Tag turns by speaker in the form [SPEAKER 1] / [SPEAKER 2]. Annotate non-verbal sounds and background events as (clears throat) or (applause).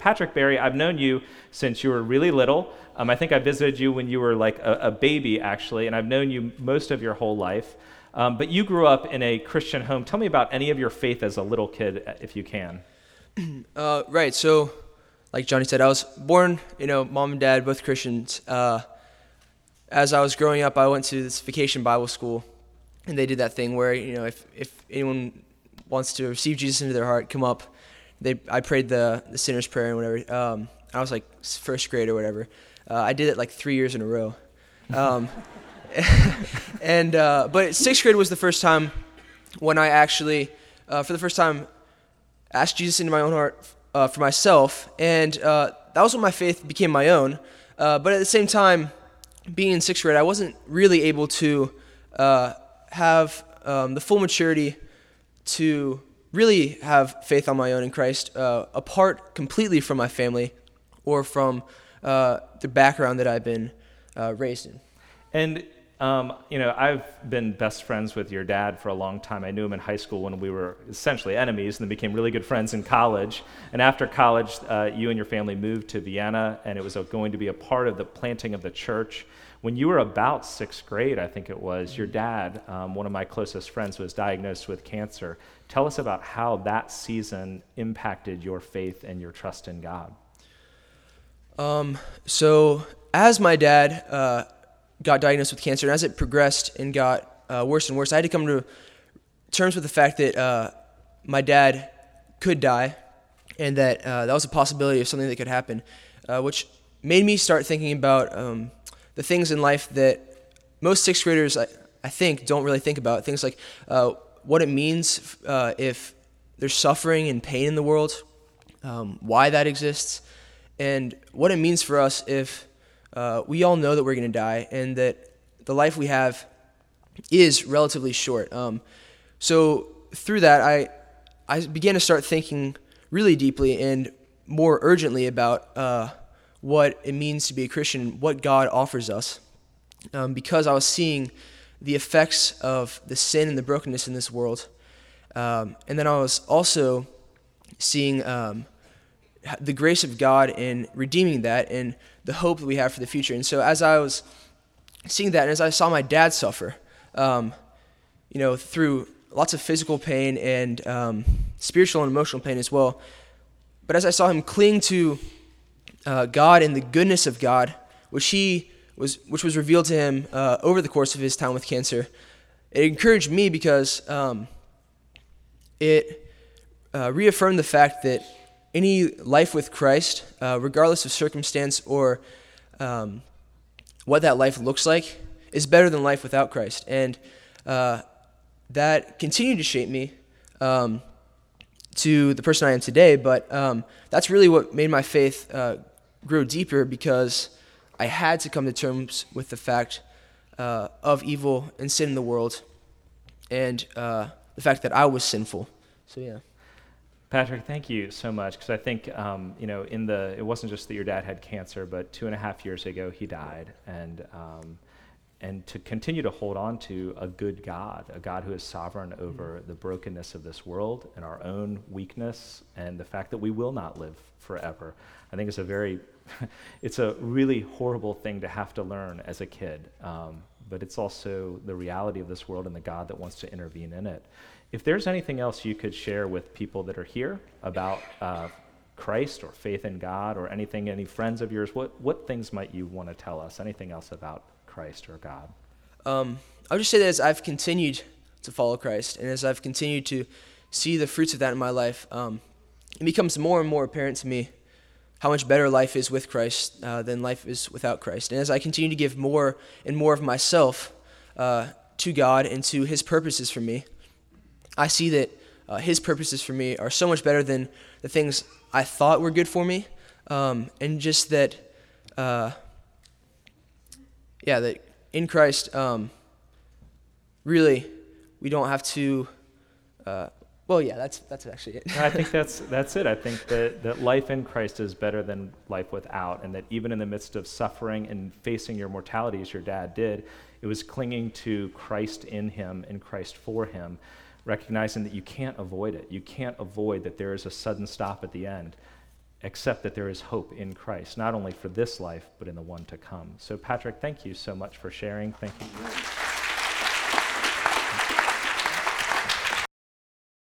[SPEAKER 1] Patrick Barry, I've known you since you were really little. Um, I think I visited you when you were like a, a, baby, actually, and I've known you most of your whole life. Um, but you grew up in a Christian home. Tell me about any of your faith as a little kid, if you can. (clears throat)
[SPEAKER 2] Uh, right. So, like Johnny said, I was born, you know, mom and dad, both Christians. Uh, as I was growing up, I went to this vacation Bible school, and they did that thing where, you know, if, if anyone wants to receive Jesus into their heart, come up. They, I prayed the, the sinner's prayer and whatever. Um, I was like first grade or whatever. Uh, I did it like three years in a row. Um, (laughs) and uh, but sixth grade was the first time when I actually, uh, for the first time, asked Jesus into my own heart uh, for myself, and uh, that was when my faith became my own. Uh, but at the same time, being in sixth grade, I wasn't really able to have um, the full maturity to really have faith on my own in Christ, uh, apart completely from my family or from uh, the background that I've been uh, raised in.
[SPEAKER 1] And um, you know, I've been best friends with your dad for a long time. I knew him in high school when we were essentially enemies, and then became really good friends in college. And after college, uh, you and your family moved to Vienna, and it was going to be a part of the planting of the church. When you were about sixth grade, I think it was, your dad, um, one of my closest friends, was diagnosed with cancer. Tell us about how that season impacted your faith and your trust in God.
[SPEAKER 2] Um, so, as my dad, uh, got diagnosed with cancer, and as it progressed and got uh, worse and worse, I had to come to terms with the fact that uh, my dad could die, and that uh, that was a possibility of something that could happen, uh, which made me start thinking about um, the things in life that most sixth graders, I, I think, don't really think about. Things like uh, what it means uh, if there's suffering and pain in the world, um, why that exists, and what it means for us if uh, we all know that we're going to die and that the life we have is relatively short. Um, so through that, I, I began to start thinking really deeply and more urgently about uh, what it means to be a Christian, what God offers us, um, because I was seeing the effects of the sin and the brokenness in this world. Um, and then I was also seeing um, the grace of God in redeeming that and the hope that we have for the future. And so as I was seeing that, and as I saw my dad suffer, um, you know, through lots of physical pain and um, spiritual and emotional pain as well, but as I saw him cling to uh, God and the goodness of God, which he was, which was revealed to him uh, over the course of his time with cancer, it encouraged me because um, it uh, reaffirmed the fact that any life with Christ, uh, regardless of circumstance or um, what that life looks like, is better than life without Christ. And uh, that continued to shape me um, to the person I am today. But um, that's really what made my faith uh, grow deeper because I had to come to terms with the fact uh, of evil and sin in the world and uh, the fact that I was sinful. So, yeah.
[SPEAKER 1] Patrick, thank you so much because I think um, you know in the it wasn't just that your dad had cancer, but two and a half years ago he died, and um, and to continue to hold on to a good God, a God who is sovereign over mm-hmm. the brokenness of this world and our own weakness and the fact that we will not live forever. I think it's a very (laughs) it's a really horrible thing to have to learn as a kid, um, but it's also the reality of this world and the God that wants to intervene in it. If there's anything else you could share with people that are here about uh, Christ or faith in God or anything, any friends of yours, what, what things might you want to tell us? Anything else about Christ or God?
[SPEAKER 2] Um, I would just say that as I've continued to follow Christ and as I've continued to see the fruits of that in my life, um, it becomes more and more apparent to me how much better life is with Christ uh, than life is without Christ. And as I continue to give more and more of myself uh, to God and to His purposes for me, I see that uh, His purposes for me are so much better than the things I thought were good for me, um, and just that, uh, yeah, that in Christ, um, really, we don't have to. Well, yeah, that's that's actually it.
[SPEAKER 1] I think that's (laughs) that's it. I think that, that life in Christ is better than life without, and that even in the midst of suffering and facing your mortality, as your dad did, it was clinging to Christ in Him and Christ for Him recognizing that you can't avoid it. You can't avoid that there is a sudden stop at the end. except that there is hope in Christ, not only for this life, but in the one to come. So, Patrick, thank you so much for sharing. Thank you.